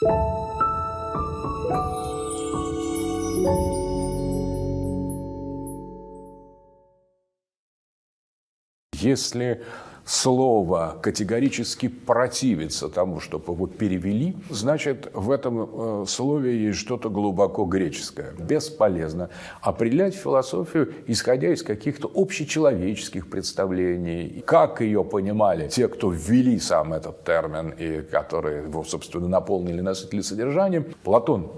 Если слово категорически противится тому, чтобы его перевели, значит, в этом э, слове есть что-то глубоко греческое. Бесполезно определять философию, исходя из каких-то общечеловеческих представлений. Как ее понимали те, кто ввели сам этот термин и которые его, собственно, наполнили, насытили содержанием, Платон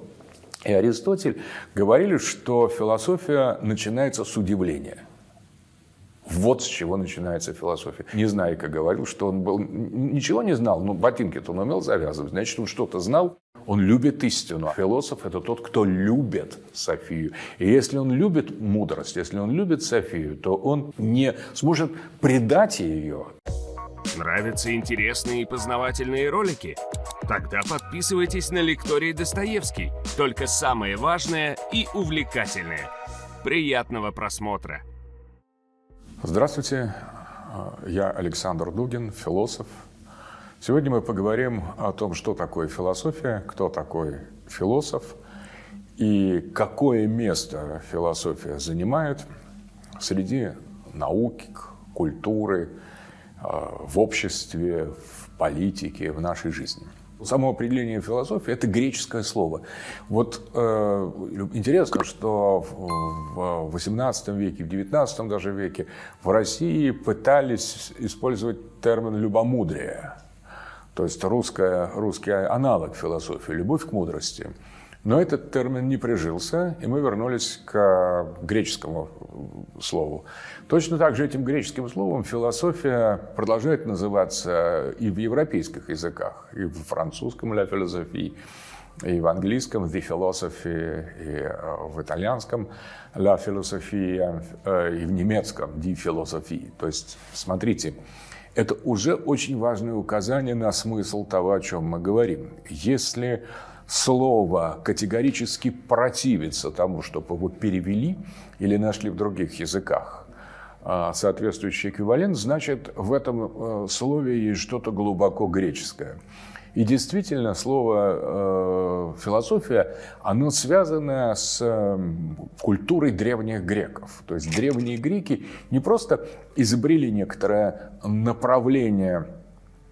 и Аристотель говорили, что философия начинается с удивления – вот с чего начинается философия. Не знаю, как говорил, что он был, ничего не знал, но ботинки-то он умел завязывать, значит, он что-то знал, он любит истину. Философ – это тот, кто любит Софию. И если он любит мудрость, если он любит Софию, то он не сможет предать ее. Нравятся интересные и познавательные ролики? Тогда подписывайтесь на лекторий Достоевский. Только самое важное и увлекательное. Приятного просмотра! Здравствуйте, я Александр Дугин, философ. Сегодня мы поговорим о том, что такое философия, кто такой философ и какое место философия занимает среди науки, культуры, в обществе, в политике, в нашей жизни – Само определение философии – это греческое слово. Вот э, интересно, что в XVIII веке, в XIX даже веке в России пытались использовать термин «любомудрие», то есть русская, русский аналог философии – любовь к мудрости – но этот термин не прижился, и мы вернулись к греческому слову. Точно так же этим греческим словом философия продолжает называться и в европейских языках, и в французском «la philosophie», и в английском «the philosophy», и э, в итальянском «la philosophia», э, и в немецком «die Philosophie». То есть, смотрите, это уже очень важное указание на смысл того, о чем мы говорим. Если слово категорически противится тому, чтобы его перевели или нашли в других языках а, соответствующий эквивалент, значит, в этом э, слове есть что-то глубоко греческое. И действительно, слово э, философия, оно связано с э, культурой древних греков. То есть древние греки не просто изобрели некоторое направление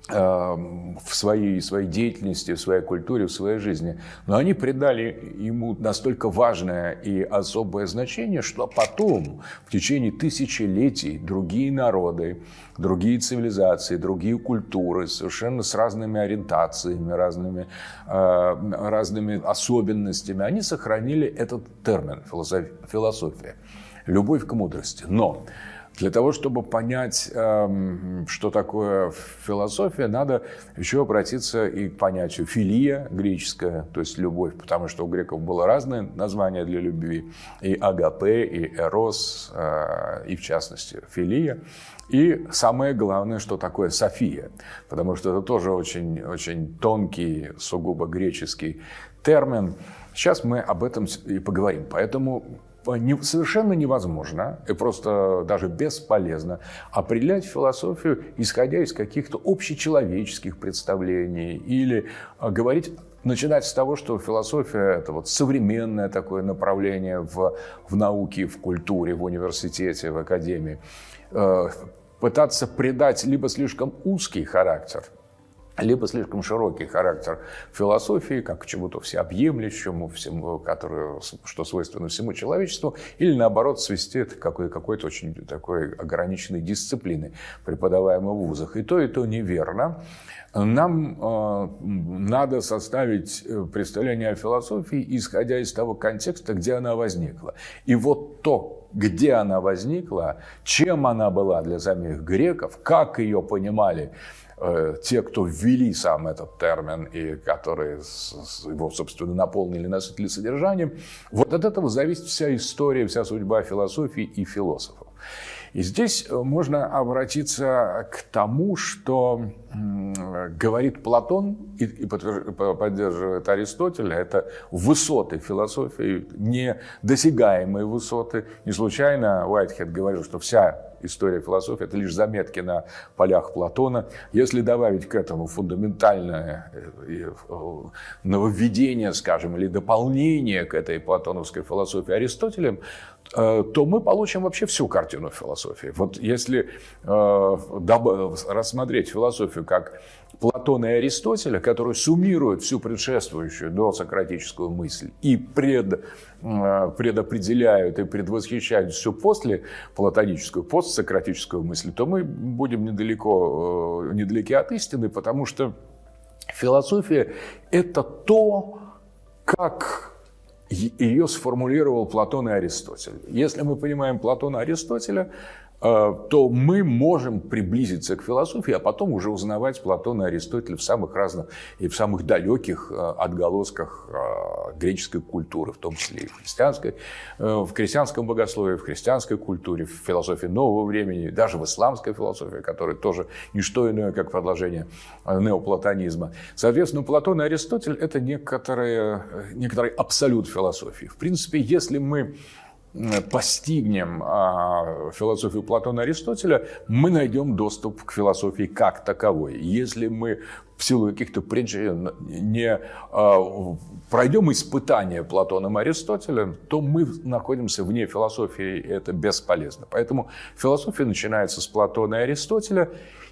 в своей, своей деятельности, в своей культуре, в своей жизни. Но они придали ему настолько важное и особое значение, что потом, в течение тысячелетий, другие народы, другие цивилизации, другие культуры, совершенно с разными ориентациями, разными, э, разными особенностями, они сохранили этот термин философия, любовь к мудрости. Но для того, чтобы понять, эм, что такое философия, надо еще обратиться и к понятию филия греческая, то есть любовь, потому что у греков было разное название для любви, и агапе, и эрос, э, и в частности филия. И самое главное, что такое София, потому что это тоже очень, очень тонкий, сугубо греческий термин. Сейчас мы об этом и поговорим. Поэтому совершенно невозможно и просто даже бесполезно определять философию, исходя из каких-то общечеловеческих представлений или а, говорить начинать с того, что философия – это вот современное такое направление в, в науке, в культуре, в университете, в академии. Э, пытаться придать либо слишком узкий характер – либо слишком широкий характер философии, как к чему-то всеобъемлющему, всему, которое, что свойственно всему человечеству, или наоборот к какой- какой-то очень такой ограниченной дисциплины, преподаваемой в вузах. И то, и то неверно. Нам э, надо составить э, представление о философии, исходя из того контекста, где она возникла. И вот то, где она возникла, чем она была для самих греков, как ее понимали те, кто ввели сам этот термин и которые его, собственно, наполнили, насытили содержанием, вот от этого зависит вся история, вся судьба философии и философов. И здесь э, можно обратиться к тому, что говорит Платон и поддерживает Аристотель, это высоты философии, недосягаемые высоты. Не случайно Уайтхед говорил, что вся история философии – это лишь заметки на полях Платона. Если добавить к этому фундаментальное э, э, нововведение, скажем, или дополнение к этой платоновской философии Аристотелем, э, то мы получим вообще всю картину философии. Вот если рассмотреть философию как Платона и Аристотеля, которые суммируют всю предшествующую досократическую мысль и пред, э, предопределяют и предвосхищают все после платоническую, постсократическую мысль, то мы будем недалеко, э, недалеки от истины, потому что философия – это то, как ее сформулировал Платон и Аристотель. Если мы понимаем Платона и Аристотеля, то мы можем приблизиться к философии, а потом уже узнавать Платона и Аристотеля в самых разных и в самых далеких э, отголосках э, греческой культуры, в том числе и в христианской, в христианском богословии, в христианской культуре, в философии нового времени, даже в исламской философии, которая тоже не что иное, как продолжение неоплатонизма. Соответственно, Платон и Аристотель – это некоторые, некоторый абсолют философии. В принципе, если мы постигнем а, философию Платона и Аристотеля, мы найдем доступ к философии как таковой. Если мы в силу каких-то причин не а, пройдем испытания Платоном и Аристотелем, то мы находимся вне философии, и это бесполезно. Поэтому философия начинается с Платона и Аристотеля,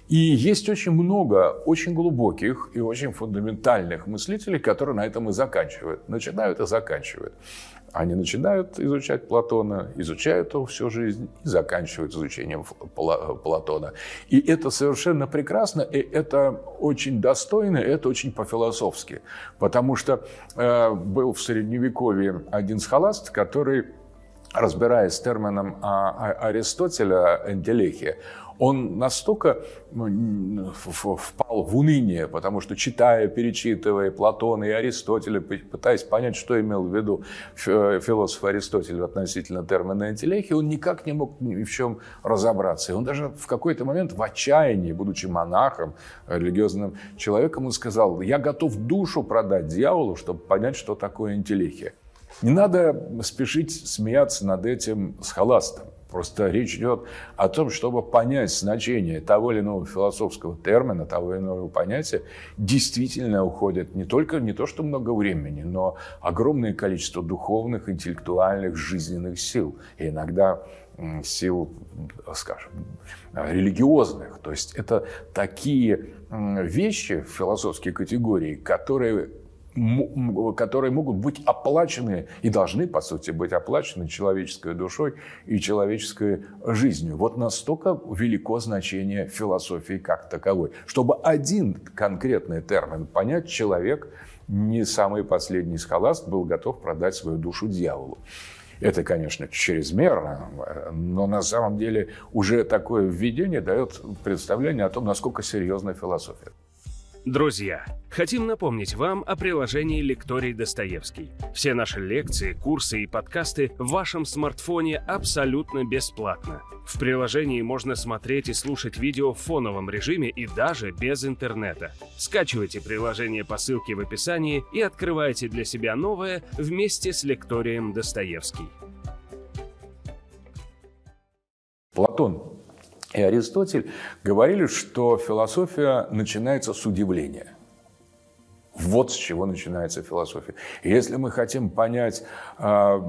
и есть очень много очень глубоких и очень фундаментальных мыслителей, которые на этом и заканчивают. Начинают и заканчивают. Они начинают изучать Платона, изучают его всю жизнь и заканчивают изучением Платона. И это совершенно прекрасно, и это очень достойно, и это очень по-философски. Потому что э, был в Средневековье один схоласт, который разбираясь с термином а, а, Аристотеля «энтелехия», он настолько ну, впал в уныние, потому что читая, перечитывая Платона и Аристотеля, пытаясь понять, что имел в виду философ Аристотель относительно термина «энтелехия», он никак не мог ни в чем разобраться. И он даже в какой-то момент в отчаянии, будучи монахом, религиозным человеком, он сказал, я готов душу продать дьяволу, чтобы понять, что такое энтелехия. Не надо спешить смеяться над этим схоластом. Просто речь идет о том, чтобы понять значение того или иного философского термина, того или иного понятия, действительно уходит не только не то, что много времени, но огромное количество духовных, интеллектуальных, жизненных сил. И иногда сил, скажем, религиозных. То есть это такие вещи, философские категории, которые которые могут быть оплачены и должны, по сути, быть оплачены человеческой душой и человеческой жизнью. Вот настолько велико значение философии как таковой. Чтобы один конкретный термин понять, человек, не самый последний схоласт, был готов продать свою душу дьяволу. Это, конечно, чрезмерно, но на самом деле уже такое введение дает представление о том, насколько серьезна философия. Друзья, хотим напомнить вам о приложении «Лекторий Достоевский». Все наши лекции, курсы и подкасты в вашем смартфоне абсолютно бесплатно. В приложении можно смотреть и слушать видео в фоновом режиме и даже без интернета. Скачивайте приложение по ссылке в описании и открывайте для себя новое вместе с лекторием Достоевский. Платон и Аристотель говорили, что философия начинается с удивления. Вот с чего начинается философия. Если мы хотим понять, а,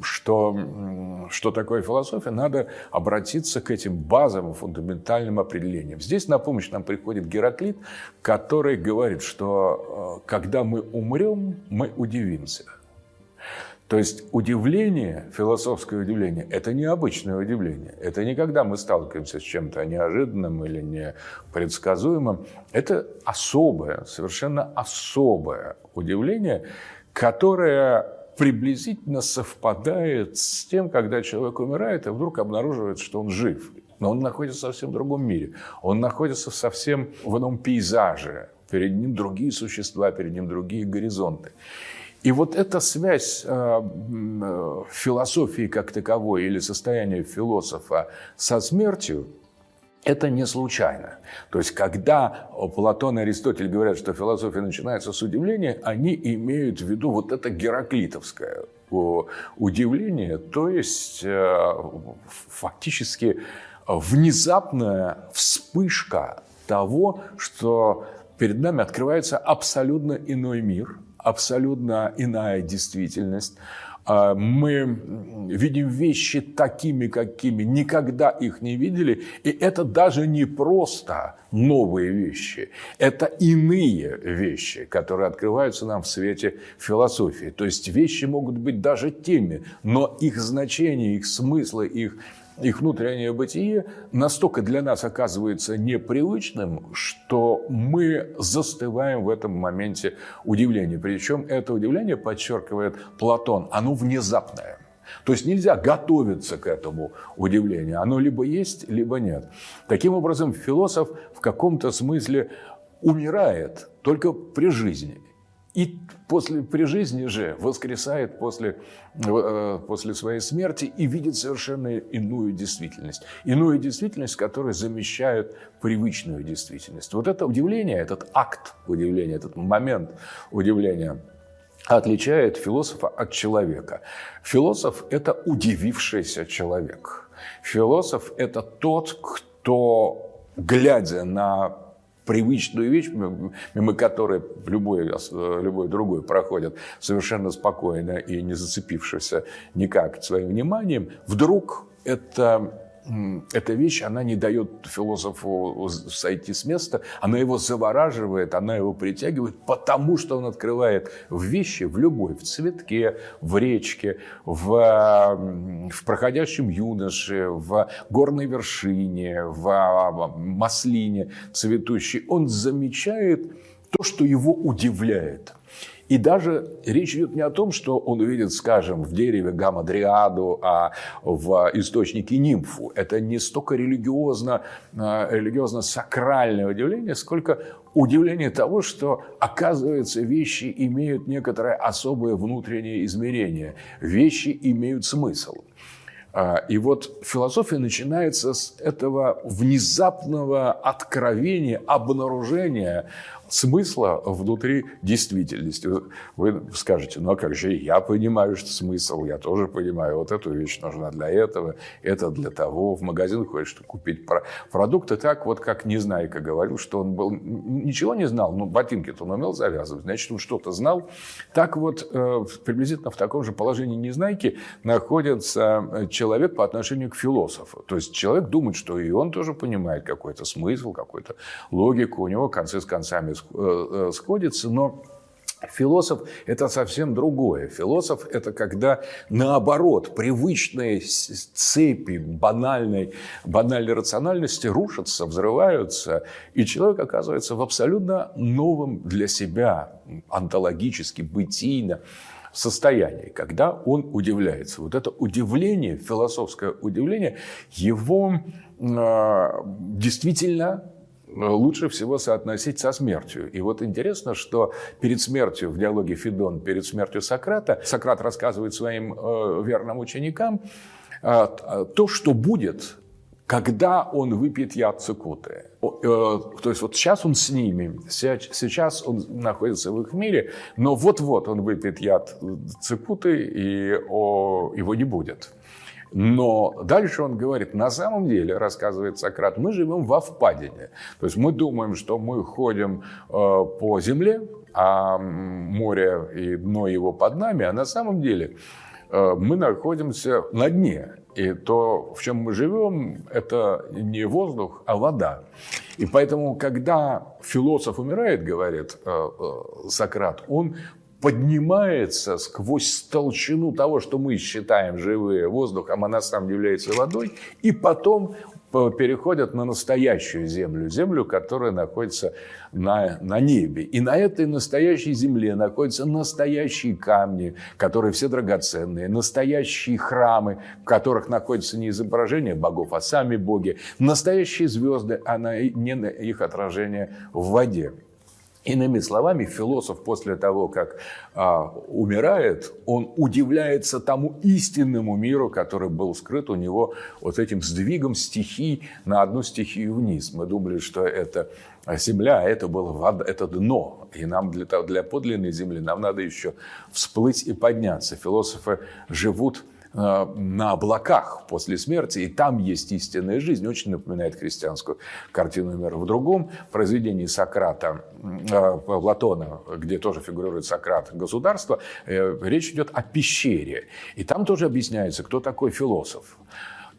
что, что такое философия, надо обратиться к этим базовым, фундаментальным определениям. Здесь на помощь нам приходит Гераклит, который говорит, что а, когда мы умрем, мы удивимся. То есть удивление, философское удивление, это необычное удивление. Это не когда мы сталкиваемся с чем-то неожиданным или непредсказуемым. Это особое, совершенно особое удивление, которое приблизительно совпадает с тем, когда человек умирает и вдруг обнаруживает, что он жив. Но он находится в совсем другом мире. Он находится совсем в ином пейзаже. Перед ним другие существа, перед ним другие горизонты. И вот эта связь э, э, философии как таковой или состояния философа со смертью, это не случайно. То есть, когда Платон и Аристотель говорят, что философия начинается с удивления, они имеют в виду вот это гераклитовское удивление, то есть э, фактически внезапная вспышка того, что перед нами открывается абсолютно иной мир, абсолютно иная действительность, а, мы видим вещи такими, какими никогда их не видели. И это даже не просто новые вещи. Это иные вещи, которые открываются нам в свете философии. То есть вещи могут быть даже теми, но их значение, их смыслы, их их внутреннее бытие настолько для нас оказывается непривычным, что мы застываем в этом моменте удивления. Причем это удивление, подчеркивает Платон, оно внезапное. То есть нельзя готовиться к этому удивлению. Оно либо есть, либо нет. Таким образом, философ в каком-то смысле умирает только при жизни. И после, при жизни же воскресает после, э, после своей смерти и видит совершенно иную действительность. Иную действительность, которая замещает привычную действительность. Вот это удивление, этот акт удивления, этот момент удивления отличает философа от человека. Философ – это удивившийся человек. Философ – это тот, кто, глядя на привычную вещь, мимо которой любой, любой другой проходит совершенно спокойно и не зацепившись никак своим вниманием, вдруг это эта вещь, она не дает философу сойти с места, она его завораживает, она его притягивает, потому что он открывает в вещи, в любой, в цветке, в речке, в, в проходящем юноше, в горной вершине, в маслине цветущей. Он замечает то, что его удивляет. И даже речь идет не о том, что он увидит, скажем, в дереве гамма-дриаду, а в источнике нимфу. Это не столько религиозно, а, религиозно-сакральное удивление, сколько удивление того, что, оказывается, вещи имеют некоторое особое внутреннее измерение. Вещи имеют смысл. А, и вот философия начинается с этого внезапного откровения, обнаружения смысла внутри действительности. Вы скажете, ну а как же я понимаю, что смысл, я тоже понимаю, вот эту вещь нужна для этого, это для того. В магазин чтобы купить продукты. Так вот, как Незнайка говорил, что он был, ничего не знал, но ботинки-то он умел завязывать, значит, он что-то знал. Так вот, э, приблизительно в таком же положении Незнайки находится э, человек по отношению к философу. То есть человек думает, что и он тоже понимает какой-то смысл, какую-то логику, у него концы с концами сходится, но Философ – это совсем другое. Философ – это когда, наоборот, привычные цепи банальной, банальной рациональности рушатся, взрываются, и человек оказывается в абсолютно новом для себя, онтологически, бытийно состоянии, когда он удивляется. Вот это удивление, философское удивление, его э, действительно лучше всего соотносить со смертью. И вот интересно, что перед смертью, в диалоге Федон, перед смертью Сократа, Сократ рассказывает своим э, верным ученикам э, то, что будет, когда он выпьет яд цикуты. Э, то есть вот сейчас он с ними, сейчас он находится в их мире, но вот-вот он выпьет яд цикуты, и его не будет. Но дальше он говорит, на самом деле, рассказывает Сократ, мы живем во впадине. То есть мы думаем, что мы ходим э, по земле, а море и дно его под нами, а на самом деле э, мы находимся на дне. И то, в чем мы живем, это не воздух, а вода. И поэтому, когда философ умирает, говорит э, Сократ, он поднимается сквозь толщину того, что мы считаем живые воздухом, а на самом деле является водой, и потом переходят на настоящую землю, землю, которая находится на, на небе. И на этой настоящей земле находятся настоящие камни, которые все драгоценные, настоящие храмы, в которых находятся не изображения богов, а сами боги, настоящие звезды, а не их отражение в воде. Иными словами, философ после того, как а, умирает, он удивляется тому истинному миру, который был скрыт у него вот этим сдвигом стихий на одну стихию вниз. Мы думали, что это земля, а это было вода, это дно. И нам для, для подлинной земли нам надо еще всплыть и подняться. Философы живут на облаках после смерти, и там есть истинная жизнь. Очень напоминает христианскую картину мира. В другом произведении Сократа, э, Платона, где тоже фигурирует Сократ, государство, э, речь идет о пещере. И там тоже объясняется, кто такой философ.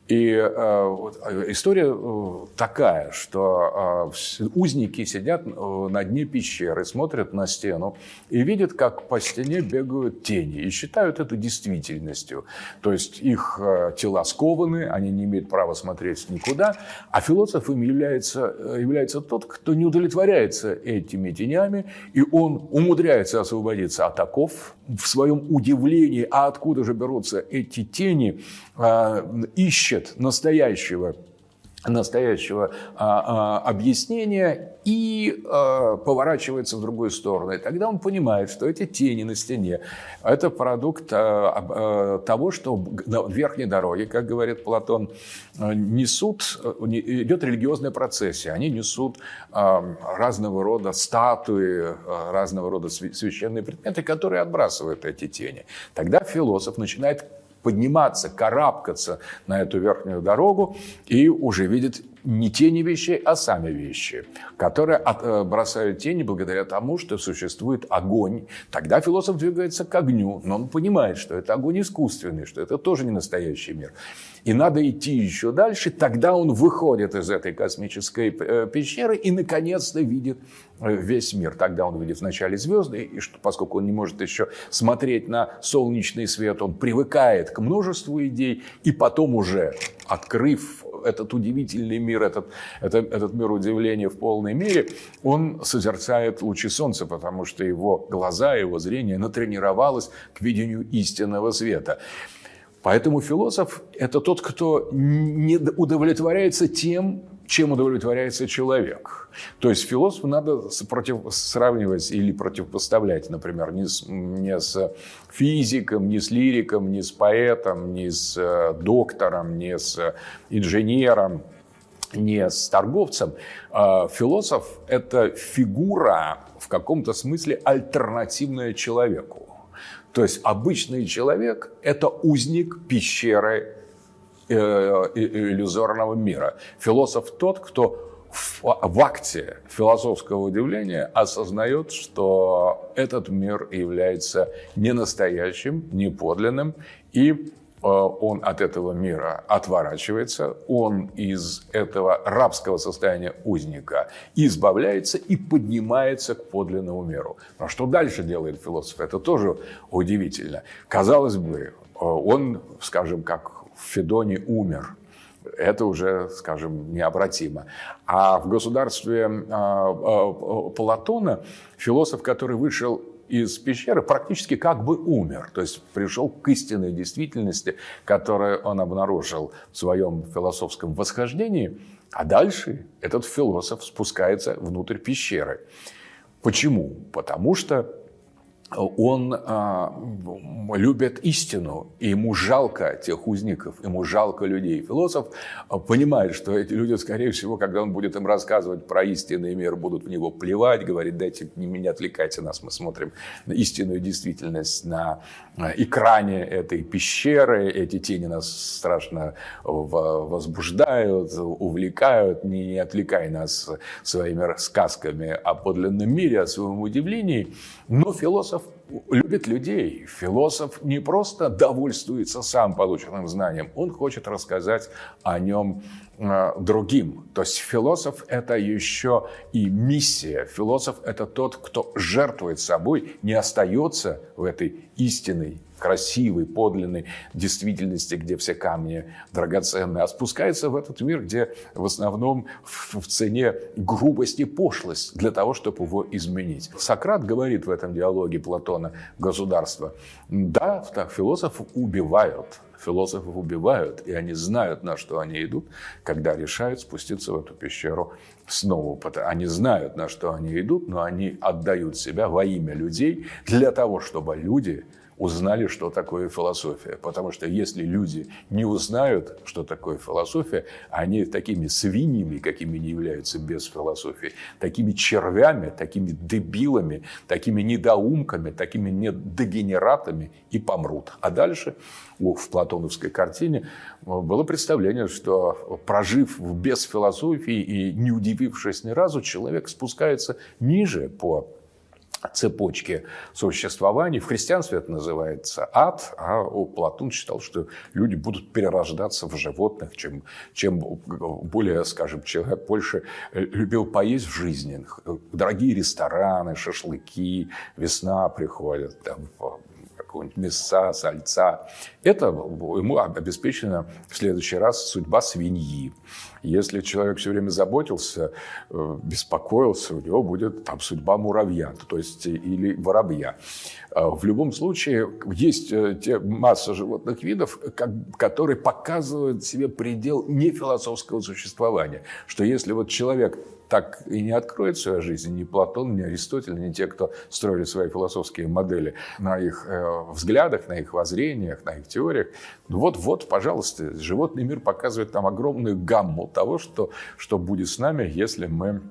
И э, э, история э, такая, что э, узники сидят э, на дне пещеры, смотрят на стену и видят, как по стене бегают тени, и считают это действительностью. То есть их э, тела скованы, они не имеют права смотреть никуда, а философом является, э, является тот, кто не удовлетворяется этими тенями, и он умудряется освободиться от оков в своем удивлении, а откуда же берутся эти тени, ищет ищет настоящего настоящего а, а, объяснения и а, поворачивается в другую сторону. И тогда он понимает, что эти тени на стене – это продукт а, а, того, что на верхней дороге, как говорит Платон, несут, идет религиозная процессия. Они несут а, разного рода статуи, а, разного рода священные предметы, которые отбрасывают эти тени. Тогда философ начинает подниматься, карабкаться на эту верхнюю дорогу и уже видит не тени вещей, а сами вещи, которые от, э, бросают тени благодаря тому, что существует огонь. Тогда философ двигается к огню, но он понимает, что это огонь искусственный, что это тоже не настоящий мир. И надо идти еще дальше, тогда он выходит из этой космической э, пещеры и наконец-то видит э, весь мир. Тогда он видит вначале звезды, и что, поскольку он не может еще смотреть на солнечный свет, он привыкает к множеству идей, и потом уже, открыв этот удивительный мир, этот, этот, этот мир удивления в полной мере, он созерцает лучи солнца, потому что его глаза, его зрение натренировалось к видению истинного света. Поэтому философ – это тот, кто не удовлетворяется тем, чем удовлетворяется человек. То есть философу надо против, сравнивать или противопоставлять, например, не с, не с физиком, не с лириком, не с поэтом, не с э, доктором, не с инженером, не с торговцем. А философ – это фигура в каком-то смысле альтернативная человеку. То есть обычный человек – это узник пещеры иллюзорного мира. Философ тот, кто в акте философского удивления осознает, что этот мир является не настоящим, не подлинным, и э, он от этого мира отворачивается, он из этого рабского состояния узника избавляется и поднимается к подлинному миру. Но что дальше делает философ? Это тоже удивительно. Казалось бы, э, он, скажем, как Федоне умер – это уже, скажем, необратимо. А в государстве а, а, Платона философ, который вышел из пещеры, практически как бы умер. То есть пришел к истинной действительности, которую он обнаружил в своем философском восхождении. А дальше этот философ спускается внутрь пещеры. Почему? Потому что он а, любит истину, и ему жалко тех узников, ему жалко людей. Философ а, понимает, что эти люди, скорее всего, когда он будет им рассказывать про истинный мир, будут в него плевать, говорить, дайте, не, не отвлекайте нас, мы смотрим на истинную действительность на а, экране этой пещеры, эти тени нас страшно возбуждают, увлекают, не, отвлекай нас своими сказками о подлинном мире, о своем удивлении. Но философ любит людей. Философ не просто довольствуется сам полученным знанием, он хочет рассказать о нем э, другим. То есть философ – это еще и миссия. Философ – это тот, кто жертвует собой, не остается в этой истинной красивой, подлинной действительности, где все камни драгоценные, а спускается в этот мир, где в основном в цене грубость и пошлость для того, чтобы его изменить. Сократ говорит в этом диалоге Платона «Государство». Да, так, философов убивают, философов убивают, и они знают, на что они идут, когда решают спуститься в эту пещеру снова. Они знают, на что они идут, но они отдают себя во имя людей для того, чтобы люди узнали, что такое философия. Потому что если люди не узнают, что такое философия, они такими свиньями, какими не являются без философии, такими червями, такими дебилами, такими недоумками, такими недогенератами и помрут. А дальше в платоновской картине было представление, что прожив без философии и не удивившись ни разу, человек спускается ниже по цепочки существования. В христианстве это называется ад, а Платон считал, что люди будут перерождаться в животных, чем, чем более, скажем, человек больше э, любил поесть в жизни. Дорогие рестораны, шашлыки, весна приходит, там, какого-нибудь мяса, сальца. Это ему обеспечена в следующий раз судьба свиньи. Если человек все время заботился, э, беспокоился, у него будет там судьба муравья, то есть или воробья. А в любом случае, есть э, те масса животных видов, которые показывают себе предел нефилософского существования. Что если вот человек так и не откроет свою жизнь ни Платон, ни Аристотель, ни те, кто строили свои философские модели на их э, взглядах, на их воззрениях, на их теориях. Вот-вот, пожалуйста, животный мир показывает нам огромную гамму того, что, что будет с нами, если мы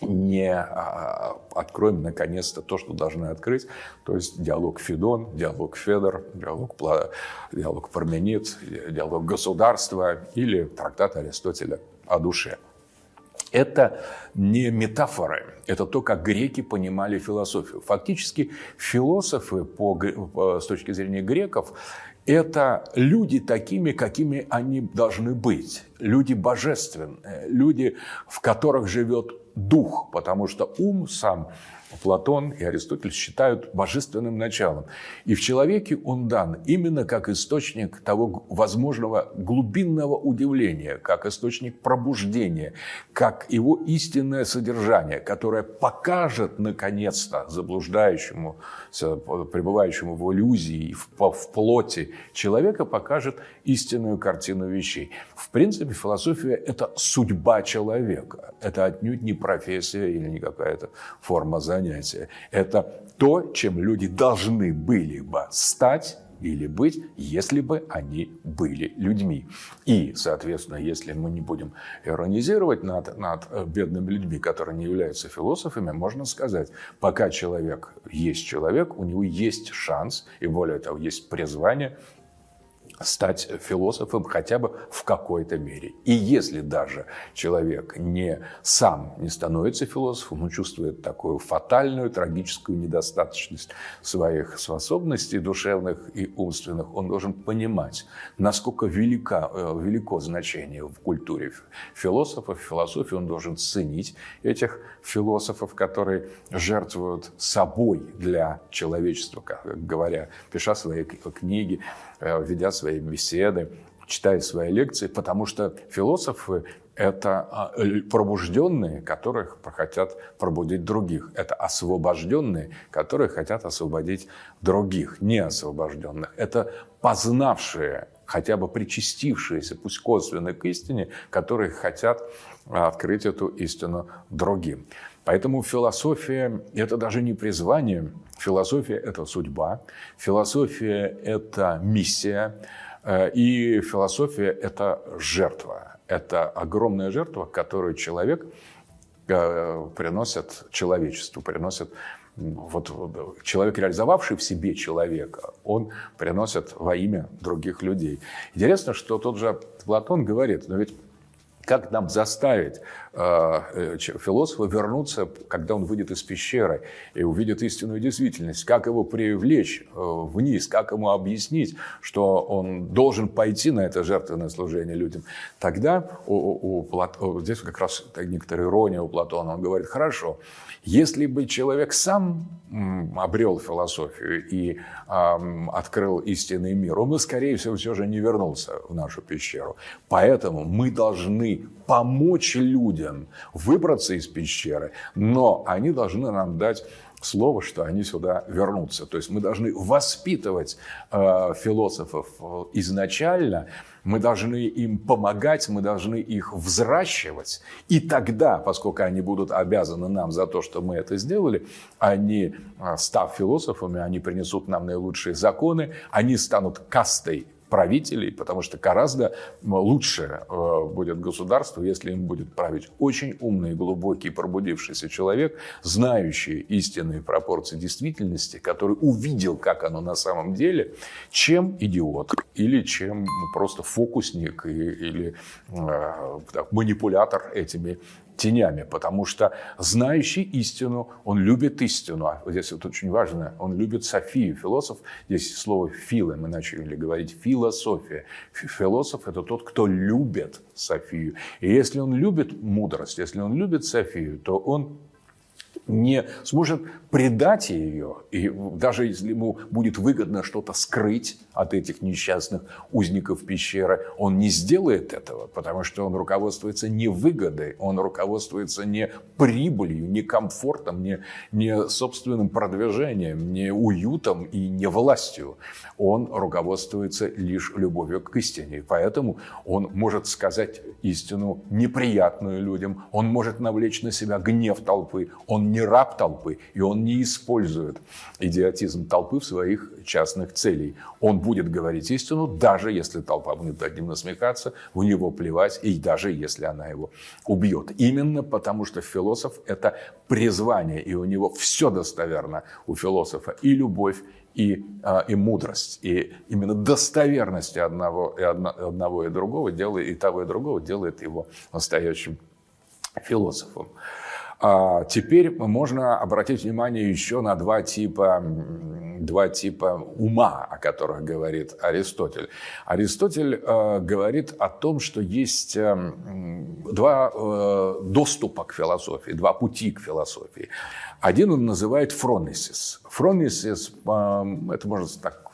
не а, откроем наконец-то то, что должны открыть, то есть диалог Федон, диалог Федор, диалог, диалог Парменид, диалог государства или трактат Аристотеля о душе. Это не метафоры, это то, как греки понимали философию. Фактически философы по, с точки зрения греков это люди такими, какими они должны быть. Люди божественные, люди, в которых живет дух, потому что ум сам Платон и Аристотель считают божественным началом. И в человеке он дан именно как источник того возможного глубинного удивления, как источник пробуждения, как его истинное содержание, которое покажет наконец-то заблуждающему, пребывающему в иллюзии, в, в плоти человека, покажет истинную картину вещей. В принципе, философия – это судьба человека. Это отнюдь не профессия или не какая-то форма занятия. Это то, чем люди должны были бы стать или быть, если бы они были людьми. И, соответственно, если мы не будем иронизировать над, над бедными людьми, которые не являются философами, можно сказать, пока человек есть человек, у него есть шанс, и более того, есть призвание стать философом хотя бы в какой-то мере. И если даже человек не сам не становится философом, он чувствует такую фатальную, трагическую недостаточность своих способностей душевных и умственных, он должен понимать, насколько велика, э, велико значение в культуре философов, философии, он должен ценить этих философов, которые жертвуют собой для человечества, как говоря, пиша свои книги, ведя свои беседы, читая свои лекции, потому что философы – это а, пробужденные, которые хотят пробудить других. Это освобожденные, которые хотят освободить других, неосвобожденных. Это познавшие, хотя бы причастившиеся, пусть косвенно к истине, которые хотят открыть эту истину другим. Поэтому философия – это даже не призвание, философия – это судьба, философия – это миссия, э, и философия – это жертва. Это огромная жертва, которую человек э, приносит человечеству, приносит вот человек, реализовавший в себе человека, он приносит во имя других людей. Интересно, что тот же Платон говорит, но ведь как нам заставить философа вернуться, когда он выйдет из пещеры и увидит истинную действительность? Как его привлечь э, вниз? Как ему объяснить, что он должен пойти на это жертвенное служение людям? Тогда у, у, у здесь как раз некоторая ирония у Платона. Он говорит, хорошо, если бы человек сам обрел философию и э, открыл истинный мир, он бы, скорее всего, все же не вернулся в нашу пещеру. Поэтому мы должны помочь людям выбраться из пещеры, но они должны нам дать слово, что они сюда вернутся. То есть мы должны воспитывать э, философов э, изначально, мы должны им помогать, мы должны их взращивать. И тогда, поскольку они будут обязаны нам за то, что мы это сделали, они, э, став философами, они принесут нам наилучшие законы, они станут кастой правителей, потому что гораздо лучше э, будет государство, если им будет править очень умный, глубокий, пробудившийся человек, знающий истинные пропорции действительности, который увидел, как оно на самом деле, чем идиот или чем просто фокусник или э, манипулятор этими тенями, потому что знающий истину, он любит истину. А здесь вот очень важно, он любит Софию. Философ, здесь слово фило, мы начали говорить, философия. Философ – это тот, кто любит Софию. И если он любит мудрость, если он любит Софию, то он не сможет предать ее, и даже если ему будет выгодно что-то скрыть от этих несчастных узников пещеры, он не сделает этого, потому что он руководствуется не выгодой, он руководствуется не прибылью, не комфортом, не, не собственным продвижением, не уютом и не властью. Он руководствуется лишь любовью к истине. Поэтому он может сказать истину неприятную людям, он может навлечь на себя гнев толпы, он не раб толпы, и он не использует идиотизм толпы в своих частных целей. Он будет говорить истину, даже если толпа будет над ним насмехаться, в него плевать, и даже если она его убьет. Именно потому, что философ – это призвание, и у него все достоверно у философа. И любовь, и, а, и мудрость. И именно достоверность одного и, одно, одного и другого делает, и того и другого делает его настоящим философом. А теперь можно обратить внимание еще на два типа, два типа ума, о которых говорит Аристотель. Аристотель э, говорит о том, что есть э, два э, доступа к философии, два пути к философии. Один он называет фронесис. Фронесис, это можно так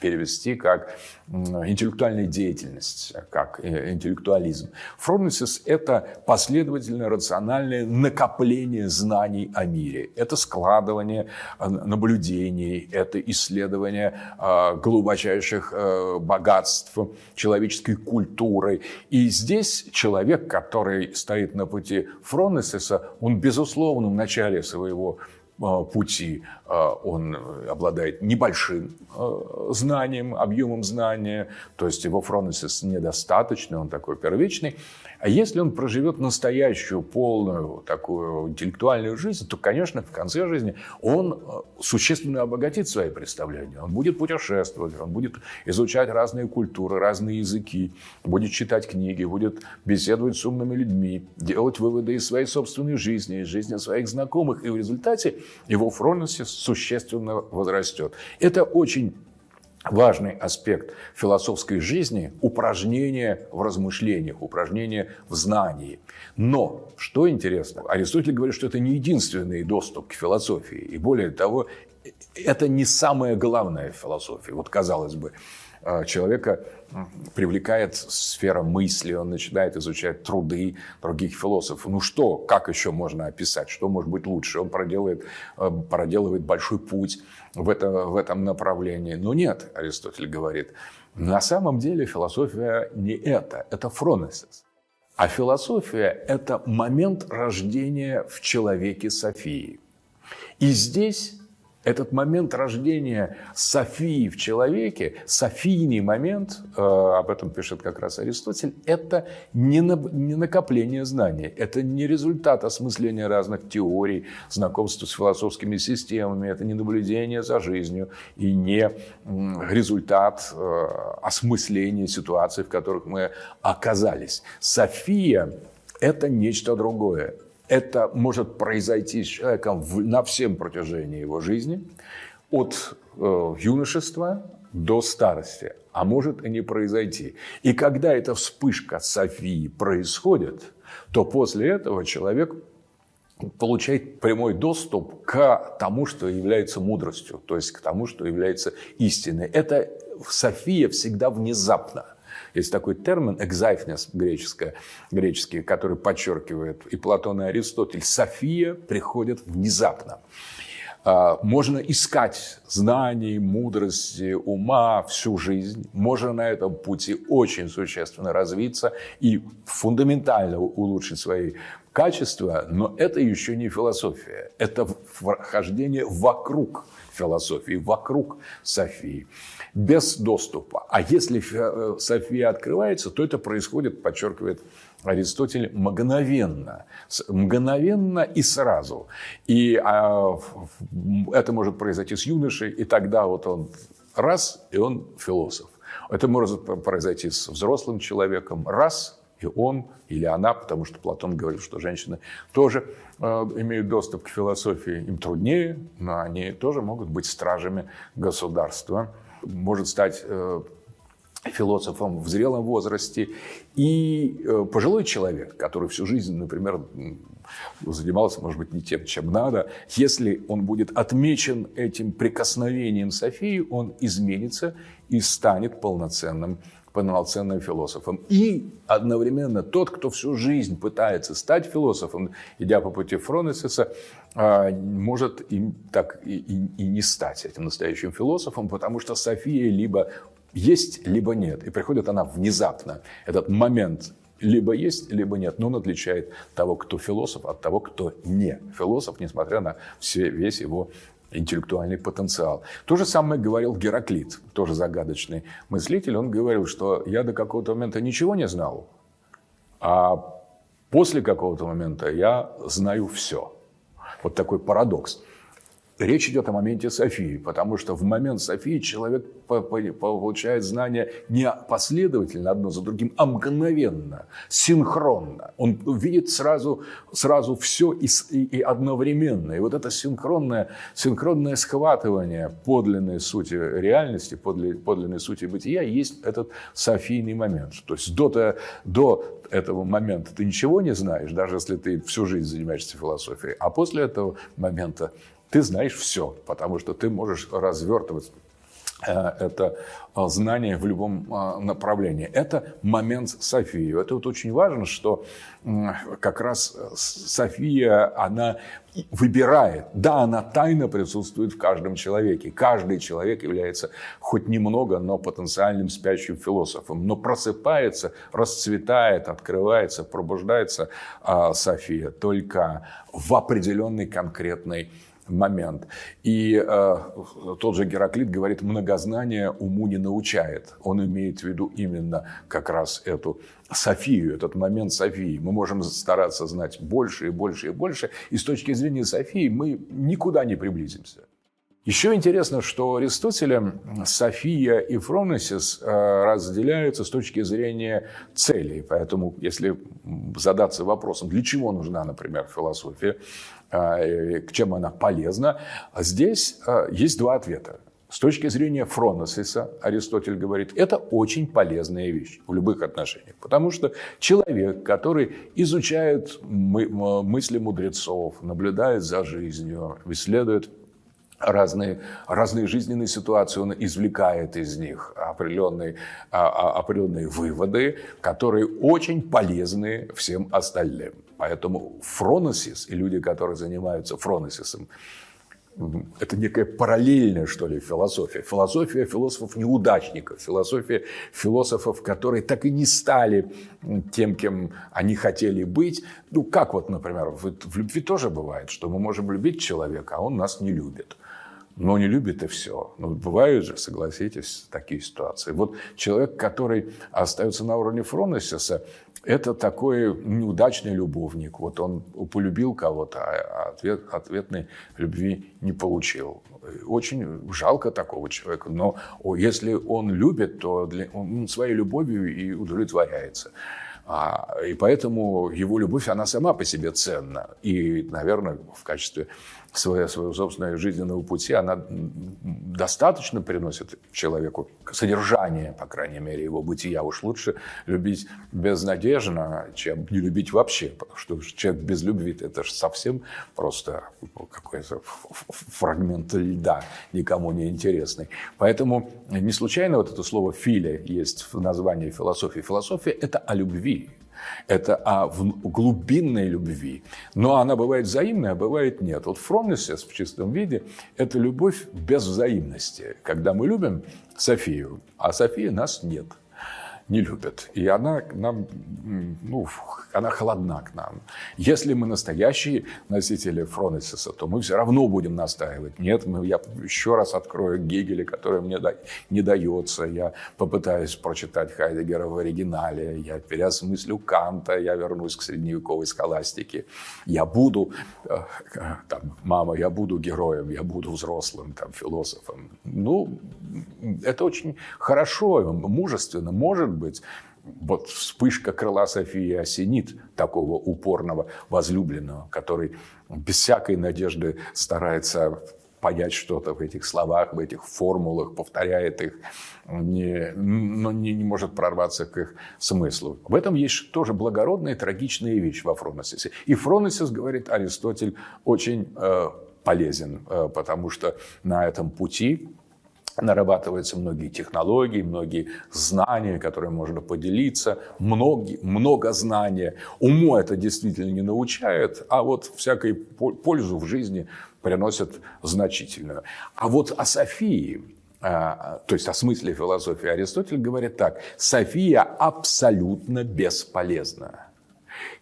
перевести как интеллектуальная деятельность, как э, интеллектуализм. Фромнесис – это последовательное рациональное накопление знаний о мире. Это складывание э, наблюдений, это исследование э, глубочайших богатств человеческой культуры. И здесь человек, который стоит на пути Фронесиса, он, безусловно, в начале своего пути э, он обладает небольшим э, знанием, объемом знания, то есть его фронесис недостаточный, он такой первичный. А если он проживет настоящую, полную такую интеллектуальную жизнь, то, конечно, в конце жизни он существенно обогатит свои представления. Он будет путешествовать, он будет изучать разные культуры, разные языки, будет читать книги, будет беседовать с умными людьми, делать выводы из своей собственной жизни, из жизни своих знакомых. И в результате его фронтнесс существенно возрастет. Это очень важный аспект философской жизни – упражнение в размышлениях, упражнение в знании. Но, что интересно, Аристотель говорит, что это не единственный доступ к философии. И более того, это не самое главное в философии. Вот казалось бы, человека привлекает сфера мысли, он начинает изучать труды других философов. Ну что, как еще можно описать, что может быть лучше? Он проделывает, а, проделывает большой путь в, это, в этом направлении. Но нет, Аристотель говорит, на самом деле философия не это, это фронесис. А философия – это момент рождения в человеке Софии. И здесь этот момент рождения Софии в человеке, Софийный момент, э, об этом пишет как раз Аристотель, это не, на, не накопление знаний, это не результат осмысления разных теорий, знакомства с философскими системами, это не наблюдение за жизнью и не результат э, осмысления ситуаций, в которых мы оказались. София – это нечто другое это может произойти с человеком на всем протяжении его жизни, от э, юношества до старости, а может и не произойти. И когда эта вспышка Софии происходит, то после этого человек получает прямой доступ к тому, что является мудростью, то есть к тому, что является истиной. Это София всегда внезапно – есть такой термин «экзайфнес» греческое, греческий, который подчеркивает и Платон, и Аристотель. София приходит внезапно. А, можно искать знаний, мудрости, ума всю жизнь. Можно на этом пути очень существенно развиться и фундаментально улучшить свои качества, но это еще не философия. Это хождение вокруг философии, вокруг Софии, без доступа. А если э, София открывается, то это происходит, подчеркивает Аристотель, мгновенно. Мгновенно и сразу. И а, это может произойти с юношей, и тогда вот он раз, и он философ. Это может произойти с взрослым человеком, раз, и он или она, потому что Платон говорил, что женщины тоже имеют доступ к философии, им труднее, но они тоже могут быть стражами государства. Может стать э, философом в зрелом возрасте. И э, пожилой человек, который всю жизнь, например, занимался, может быть, не тем, чем надо, если он будет отмечен этим прикосновением Софии, он изменится и станет полноценным полноценным философом. И одновременно тот, кто всю жизнь пытается стать философом, идя по пути Фронесиса, а, может им так и, и, и не стать этим настоящим философом, потому что София либо есть, либо нет. И приходит она внезапно. Этот момент либо есть, либо нет. Но он отличает того, кто философ, от того, кто не философ, несмотря на все, весь его интеллектуальный потенциал. То же самое говорил Гераклит, тоже загадочный мыслитель. Он говорил, что я до какого-то момента ничего не знал, а после какого-то момента я знаю все. Вот такой парадокс. Речь идет о моменте Софии, потому что в момент Софии человек получает знания не последовательно одно за другим, а мгновенно, синхронно. Он видит сразу, сразу все и, и одновременно. И вот это синхронное, синхронное схватывание подлинной сути реальности, подлинной сути бытия есть этот Софийный момент. То есть до, до этого момента ты ничего не знаешь, даже если ты всю жизнь занимаешься философией, а после этого момента ты знаешь все, потому что ты можешь развертывать э, это э, знание в любом э, направлении. Это момент Софии. Это вот очень важно, что как раз София, она выбирает. Да, она тайно присутствует в каждом человеке. Каждый человек является хоть немного, но потенциальным спящим философом. Но просыпается, расцветает, открывается, пробуждается София только в определенной конкретной момент. И э, тот же Гераклит говорит, многознание уму не научает. Он имеет в виду именно как раз эту Софию, этот момент Софии. Мы можем стараться знать больше и больше и больше, и с точки зрения Софии мы никуда не приблизимся. Еще интересно, что Аристотеля София и Фронесис э, разделяются с точки зрения целей. Поэтому, если задаться вопросом, для чего нужна, например, философия, чем она полезна, здесь э, есть два ответа. С точки зрения Фроносиса, Аристотель говорит, это очень полезная вещь в любых отношениях. Потому что человек, который изучает мысли мудрецов, наблюдает за жизнью, исследует разные, разные жизненные ситуации, он извлекает из них определенные, а, а, определенные выводы, которые очень полезны всем остальным. Поэтому фроносис и люди, которые занимаются фроносисом, это некая параллельная, что ли, философия. Философия философов-неудачников, философия философов, которые так и не стали тем, кем они хотели быть. Ну, как вот, например, в любви тоже бывает, что мы можем любить человека, а он нас не любит но не любит и все. Ну, бывают же, согласитесь, такие ситуации. Вот человек, который остается на уровне Фронесиса, это такой неудачный любовник. Вот он полюбил кого-то, а ответ, ответной любви не получил. Очень жалко такого человека. Но если он любит, то для, он своей любовью и удовлетворяется. А, и поэтому его любовь, она сама по себе ценна. И, наверное, в качестве своего, своего собственного жизненного пути, она достаточно приносит человеку содержание, по крайней мере, его бытия. Уж лучше любить безнадежно, чем не любить вообще. Потому что человек без любви – это же совсем просто какой-то фрагмент льда, никому не интересный. Поэтому не случайно вот это слово «филия» есть в названии философии. Философия – это о любви. Это о глубинной любви. Но она бывает взаимная, а бывает нет. Вот фромнесес в чистом виде – это любовь без взаимности. Когда мы любим Софию, а София нас нет – не любят. И она нам, ну, она холодна к нам. Если мы настоящие носители Фронесиса, то мы все равно будем настаивать. Нет, мы, я еще раз открою Гегеля, который мне да, не дается. Я попытаюсь прочитать Хайдегера в оригинале. Я переосмыслю Канта. Я вернусь к средневековой схоластике. Я буду, э, там, мама, я буду героем, я буду взрослым там, философом. Ну, это очень хорошо, мужественно. Может быть, вот вспышка крыла Софии осенит такого упорного возлюбленного, который без всякой надежды старается понять что-то в этих словах, в этих формулах, повторяет их, не, но не, не может прорваться к их смыслу. В этом есть тоже благородная и трагичная вещь во Фроносисе. И Фроносис, говорит Аристотель, очень э, полезен, э, потому что на этом пути нарабатываются многие технологии, многие знания, которые можно поделиться, многие, много знания. Уму это действительно не научает, а вот всякой пользу в жизни приносит значительную. А вот о Софии, а, то есть о смысле философии Аристотель говорит так. София абсолютно бесполезна.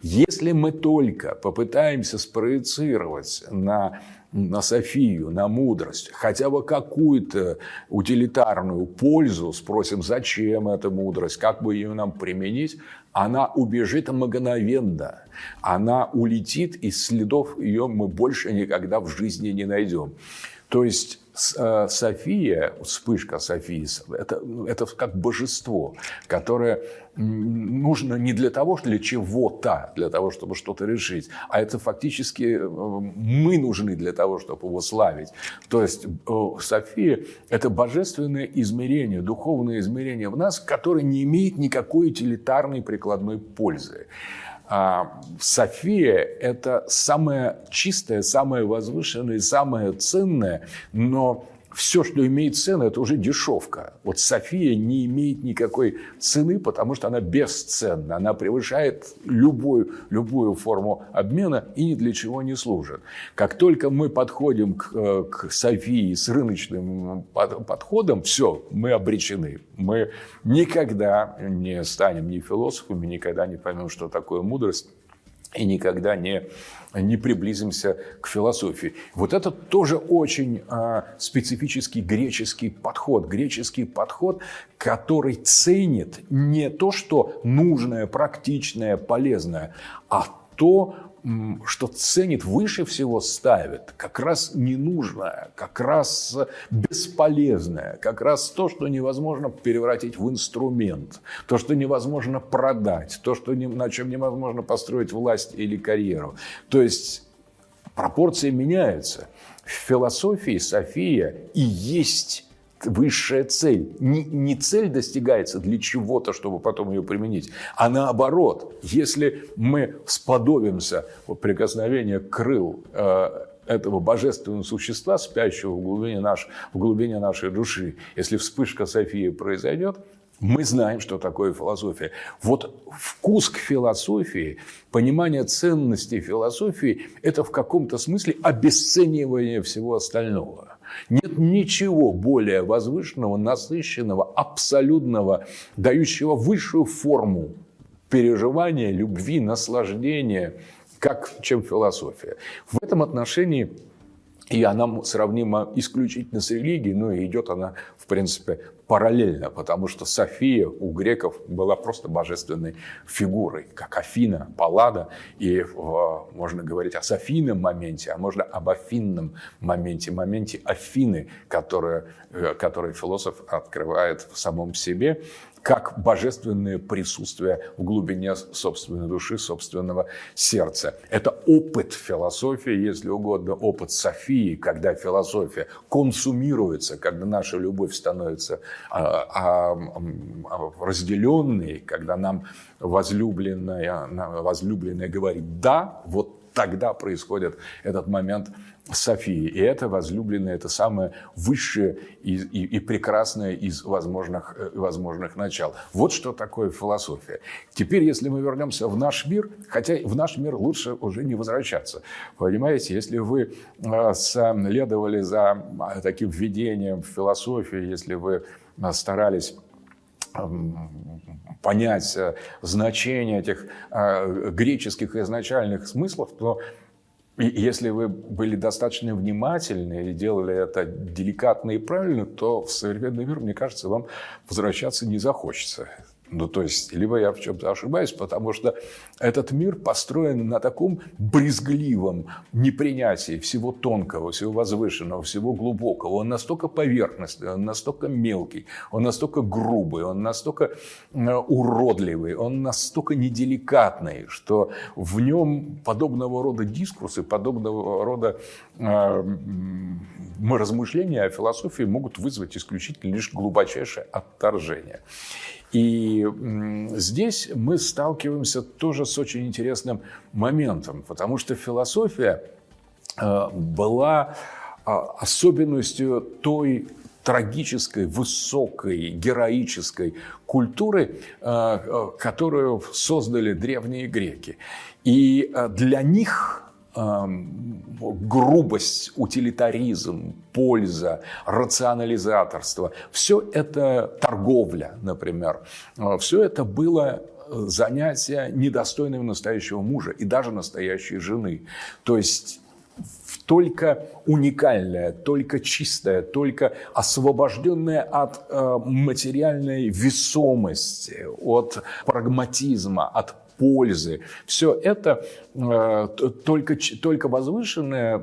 Если мы только попытаемся спроецировать на на Софию, на мудрость, хотя бы какую-то утилитарную пользу, спросим, зачем эта мудрость, как бы ее нам применить, она убежит мгновенно. Она улетит, и следов ее мы больше никогда в жизни не найдем. То есть Э, София, вспышка Софии, это, это как божество, которое нужно не для того, для чего-то, для того, чтобы что-то решить, а это фактически э, мы нужны для того, чтобы его славить. То есть э, София – это божественное измерение, духовное измерение в нас, которое не имеет никакой утилитарной прикладной пользы. А София – это самое чистое, самое возвышенное, самое ценное, но все, что имеет цену, это уже дешевка. Вот София не имеет никакой цены, потому что она бесценна. Она превышает любую, любую форму обмена и ни для чего не служит. Как только мы подходим к, э, к Софии с рыночным подходом, все, мы обречены. Мы никогда не станем ни философами, никогда не поймем, что такое мудрость и никогда не, не приблизимся к философии. Вот это тоже очень а, специфический греческий подход. Греческий подход, который ценит не то, что нужное, практичное, полезное, а то, что ценит выше всего ставит, как раз ненужное, как раз бесполезное, как раз то, что невозможно превратить в инструмент, то, что невозможно продать, то, что, на чем невозможно построить власть или карьеру. То есть пропорции меняются. В философии София и есть высшая цель. Не, не цель достигается для чего-то, чтобы потом ее применить, а наоборот, если мы сподобимся вот, прикосновения крыл э, этого божественного существа, спящего в глубине, наш, в глубине нашей души, если вспышка Софии произойдет, мы знаем, что такое философия. Вот вкус к философии, понимание ценности философии – это в каком-то смысле обесценивание всего остального. Нет ничего более возвышенного, насыщенного, абсолютного, дающего высшую форму переживания, любви, наслаждения, как, чем философия. В этом отношении и она сравнима исключительно с религией, но и идет она, в принципе, параллельно, потому что София у греков была просто божественной фигурой, как Афина, Паллада. И можно говорить о Софийном моменте, а можно об Афинном моменте, моменте Афины, который, э, который философ открывает в самом себе как божественное присутствие в глубине собственной души, собственного сердца. Это опыт философии, если угодно, опыт Софии, когда философия консумируется, когда наша любовь становится а, а, разделенной, когда нам возлюбленная, возлюбленная говорит «да», вот тогда происходит этот момент Софии. И это возлюбленное, это самое высшее и, и, и прекрасное из возможных, э, возможных начал. Вот что такое философия. Теперь, если мы вернемся в наш мир, хотя в наш мир лучше уже не возвращаться. Понимаете, если вы э, следовали за а, таким введением в философию, если вы э, старались понять значение этих греческих изначальных смыслов, то и если вы были достаточно внимательны и делали это деликатно и правильно, то в современный мир, мне кажется, вам возвращаться не захочется. Ну, то есть, либо я в чем-то ошибаюсь, потому что этот мир построен на таком брезгливом непринятии всего тонкого, всего возвышенного, всего глубокого. Он настолько поверхностный, он настолько мелкий, он настолько грубый, он настолько э, уродливый, он настолько неделикатный, что в нем подобного рода дискурсы, подобного рода э, размышления о философии могут вызвать исключительно лишь глубочайшее отторжение. И здесь мы сталкиваемся тоже с очень интересным моментом, потому что философия э, была а, особенностью той трагической, высокой, героической культуры, э, э, которую создали древние греки. И для них грубость, утилитаризм, польза, рационализаторство. Все это торговля, например. А, Все это было э, занятие недостойным настоящего мужа и даже настоящей жены. То есть только уникальное, только чистое, только освобожденное от э, материальной весомости, от прагматизма, от пользы. Все это э, только, только возвышенное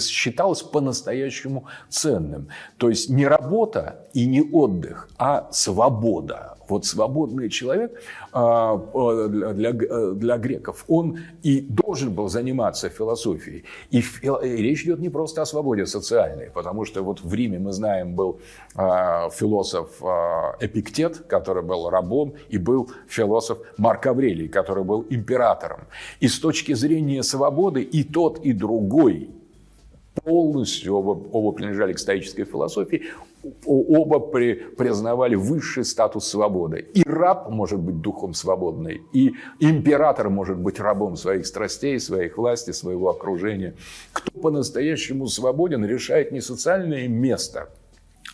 считалось по-настоящему ценным. То есть не работа и не отдых, а свобода. Вот свободный человек а, для, для греков, он и должен был заниматься философией. И, и речь идет не просто о свободе социальной, потому что вот в Риме, мы знаем, был а, философ а, Эпиктет, который был рабом, и был философ Марк Аврелий, который был императором. И с точки зрения свободы и тот, и другой полностью, оба, оба принадлежали к стоической философии, оба при, признавали высший статус свободы. И раб может быть духом свободный, и император может быть рабом своих страстей, своих власти, своего окружения. Кто по-настоящему свободен, решает не социальное место –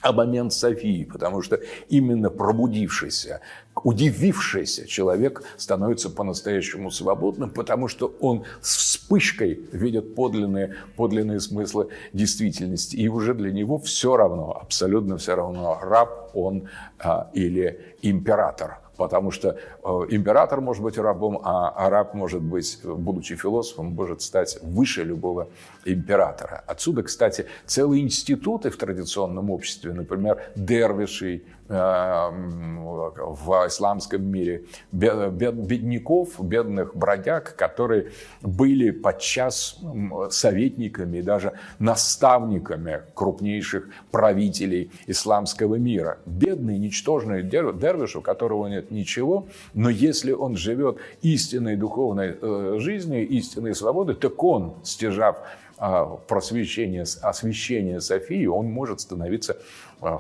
а момент Софии, потому что именно пробудившийся, удивившийся человек становится по-настоящему свободным, потому что он с вспышкой видит подлинные, подлинные смыслы действительности. И уже для него все равно, абсолютно все равно, раб он а, или император потому что э, император может быть рабом, а араб может быть, будучи философом, может стать выше любого императора. Отсюда, кстати, целые институты в традиционном обществе, например, дервишей, в исламском мире бедняков, бедных бродяг, которые были подчас советниками и даже наставниками крупнейших правителей исламского мира. Бедный, ничтожный дервиш, у которого нет ничего, но если он живет истинной духовной э, жизнью, истинной свободой, так он, стяжав а, просвещение, освящение Софии, он может становиться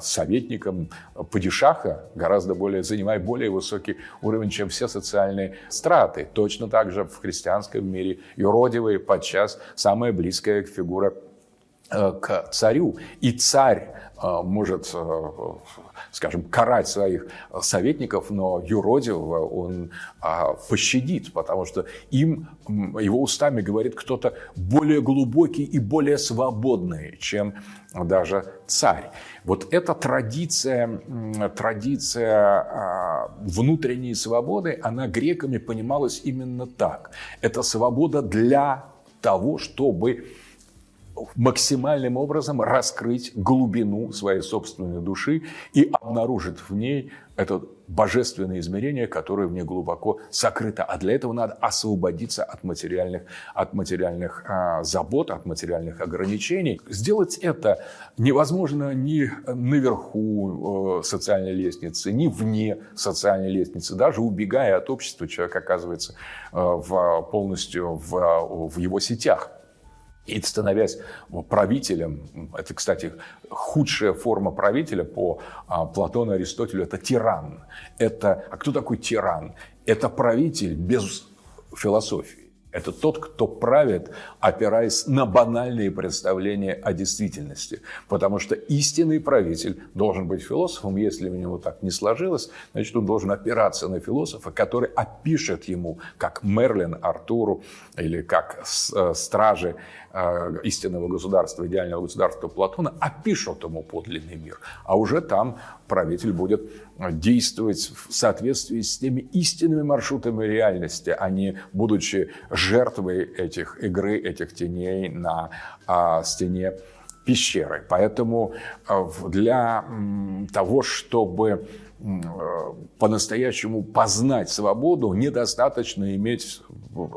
советником падишаха, гораздо более, занимая более высокий уровень, чем все социальные страты. Точно так же в христианском мире юродивые подчас самая близкая фигура э, к царю. И царь э, может э, скажем, карать своих советников, но юродивого он а, пощадит, потому что им, его устами говорит кто-то более глубокий и более свободный, чем даже царь. Вот эта традиция, традиция а, внутренней свободы, она греками понималась именно так. Это свобода для того, чтобы максимальным образом раскрыть глубину своей собственной души и обнаружить в ней это божественное измерение, которое в ней глубоко сокрыто. А для этого надо освободиться от материальных, от материальных а, забот, от материальных ограничений. Сделать это невозможно ни наверху э, социальной лестницы, ни вне социальной лестницы. Даже убегая от общества, человек оказывается э, в, полностью в, в его сетях. И становясь правителем, это, кстати, худшая форма правителя по а, Платону Аристотелю, это тиран. Это, а кто такой тиран? Это правитель без философии. Это тот, кто правит, опираясь на банальные представления о действительности. Потому что истинный правитель должен быть философом. Если у него так не сложилось, значит, он должен опираться на философа, который опишет ему, как Мерлин Артуру или как э, стражи Э, истинного государства, идеального государства Платона, опишут ему подлинный мир. А уже там правитель будет действовать в соответствии с теми истинными маршрутами реальности, а не будучи жертвой этих игры, этих теней на а, стене пещеры. Поэтому э, для того, чтобы по-настоящему познать свободу, недостаточно иметь,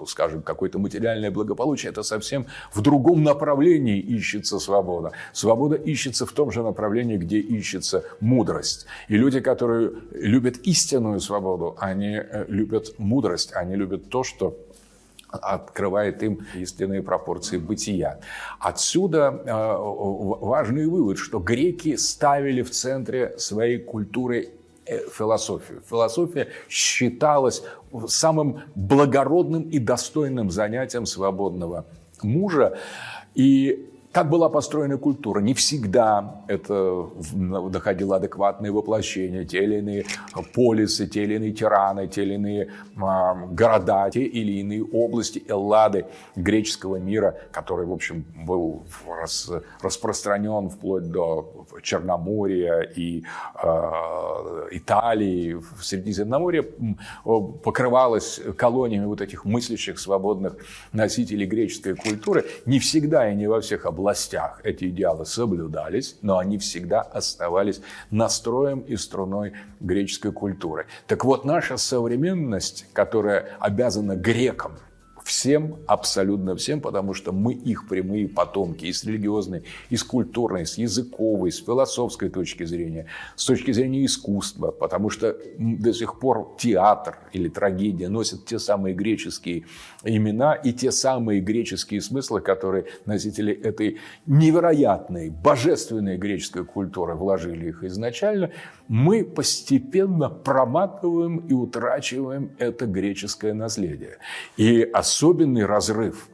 скажем, какое-то материальное благополучие. Это совсем в другом направлении ищется свобода. Свобода ищется в том же направлении, где ищется мудрость. И люди, которые любят истинную свободу, они э, любят мудрость, они любят то, что открывает им истинные пропорции бытия. Отсюда э, важный вывод, что греки ставили в центре своей культуры Э, философию. Философия считалась самым благородным и достойным занятием свободного мужа. И как была построена культура? Не всегда это доходило адекватное воплощение. Те или иные полисы, те или иные тираны, те или иные а, города, те или иные области Эллады греческого мира, который, в общем, был рас, распространен вплоть до Черноморья и э, Италии, в Средиземноморье, покрывалось колониями вот этих мыслящих свободных носителей греческой культуры. Не всегда и не во всех областях областях эти идеалы соблюдались, но они всегда оставались настроем и струной греческой культуры. Так вот, наша современность, которая обязана грекам – Всем, абсолютно всем, потому что мы их прямые потомки и с религиозной, и с культурной, с языковой, с философской точки зрения, с точки зрения искусства, потому что до сих пор театр или трагедия носят те самые греческие имена и те самые греческие смыслы, которые носители этой невероятной, божественной греческой культуры вложили их изначально, мы постепенно проматываем и утрачиваем это греческое наследие. И особенный разрыв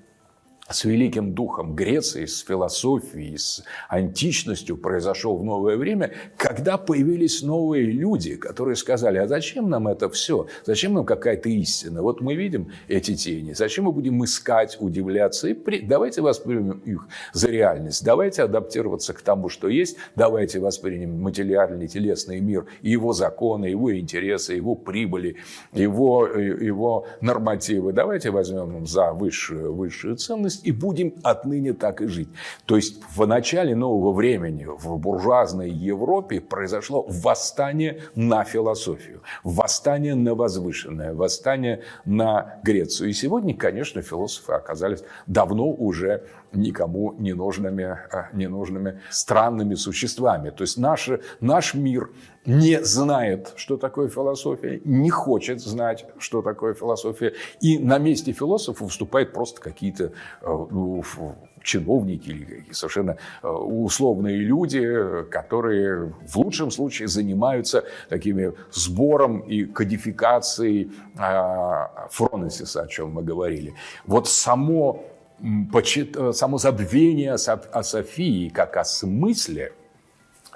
с великим духом Греции, с философией, с античностью произошел в новое время, когда появились новые люди, которые сказали, а зачем нам это все? Зачем нам какая-то истина? Вот мы видим эти тени, зачем мы будем искать, удивляться? И при... Давайте воспримем их за реальность, давайте адаптироваться к тому, что есть, давайте воспримем материальный, телесный мир, и его законы, его интересы, его прибыли, его, его нормативы. Давайте возьмем за высшую, высшую ценность и будем отныне так и жить. То есть в начале нового времени в буржуазной Европе произошло восстание на философию, восстание на возвышенное, восстание на Грецию. И сегодня, конечно, философы оказались давно уже никому не нужными, э, не нужными странными существами. То есть наш, наш мир не знает, что такое философия, не хочет знать, что такое философия. И на месте философа выступают просто какие-то э, ну, чиновники или совершенно э, условные люди, которые в лучшем случае занимаются такими сбором и кодификацией Фронесиса, о чем мы говорили. Вот само Э, само забвение о Софии как о смысле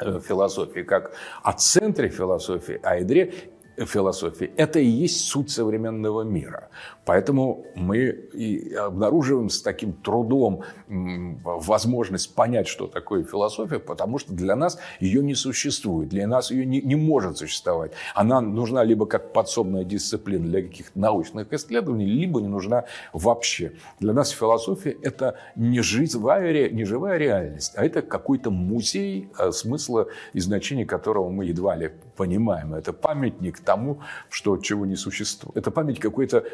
э, философии, как о центре философии, о ядре, философии, это и есть суть современного мира. Поэтому мы и обнаруживаем с таким трудом возможность понять, что такое философия, потому что для нас ее не существует, для нас ее не, не может существовать. Она нужна либо как подсобная дисциплина для каких-то научных исследований, либо не нужна вообще. Для нас философия – это не живая, не живая реальность, а это какой-то музей, а смысла и значения которого мы едва ли понимаем. Это памятник тому, что чего не существует. Это память какой-то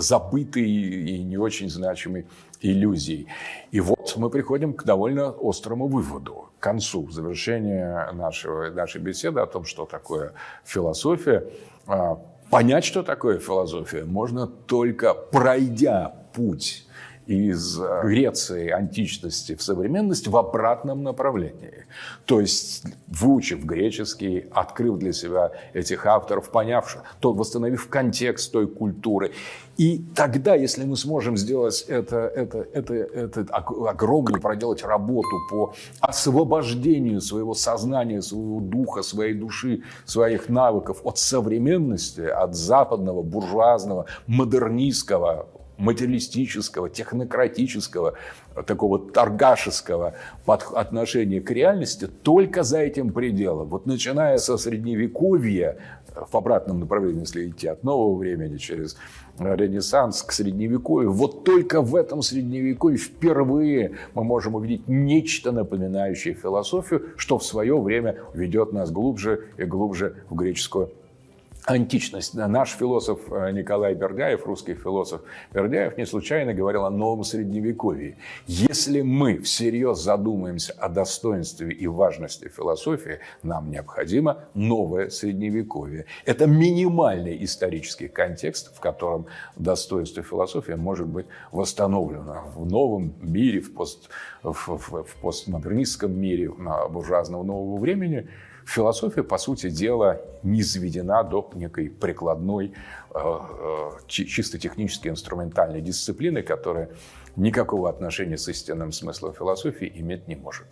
забытой и не очень значимой иллюзии. И вот мы приходим к довольно острому выводу, к концу, завершения нашего, нашей беседы о том, что такое философия. А, понять, что такое философия, можно только пройдя путь из э, Греции античности в современность в обратном направлении. То есть, выучив греческий, открыв для себя этих авторов, поняв, то восстановив контекст той культуры. И тогда, если мы сможем сделать это, это, это, это огромную, проделать работу по освобождению своего сознания, своего духа, своей души, своих навыков от современности, от западного, буржуазного, модернистского, материалистического, технократического, такого торгашеского отношения к реальности только за этим пределом. Вот начиная со средневековья, в обратном направлении, если идти от нового времени через Ренессанс к Средневековью, вот только в этом Средневековье впервые мы можем увидеть нечто напоминающее философию, что в свое время ведет нас глубже и глубже в греческую античность. Наш философ э, Николай Бердяев, русский философ Бердяев, не случайно говорил о новом средневековье. Если мы всерьез задумаемся о достоинстве и важности философии, нам необходимо новое средневековье. Это минимальный исторический контекст, в котором достоинство философии может быть восстановлено. В новом мире, в, пост, в, в, в постмодернистском мире буржуазного нового времени – философия, по сути дела, не заведена до некой прикладной, э, э, чисто технически инструментальной дисциплины, которая никакого отношения с истинным смыслом философии иметь не может.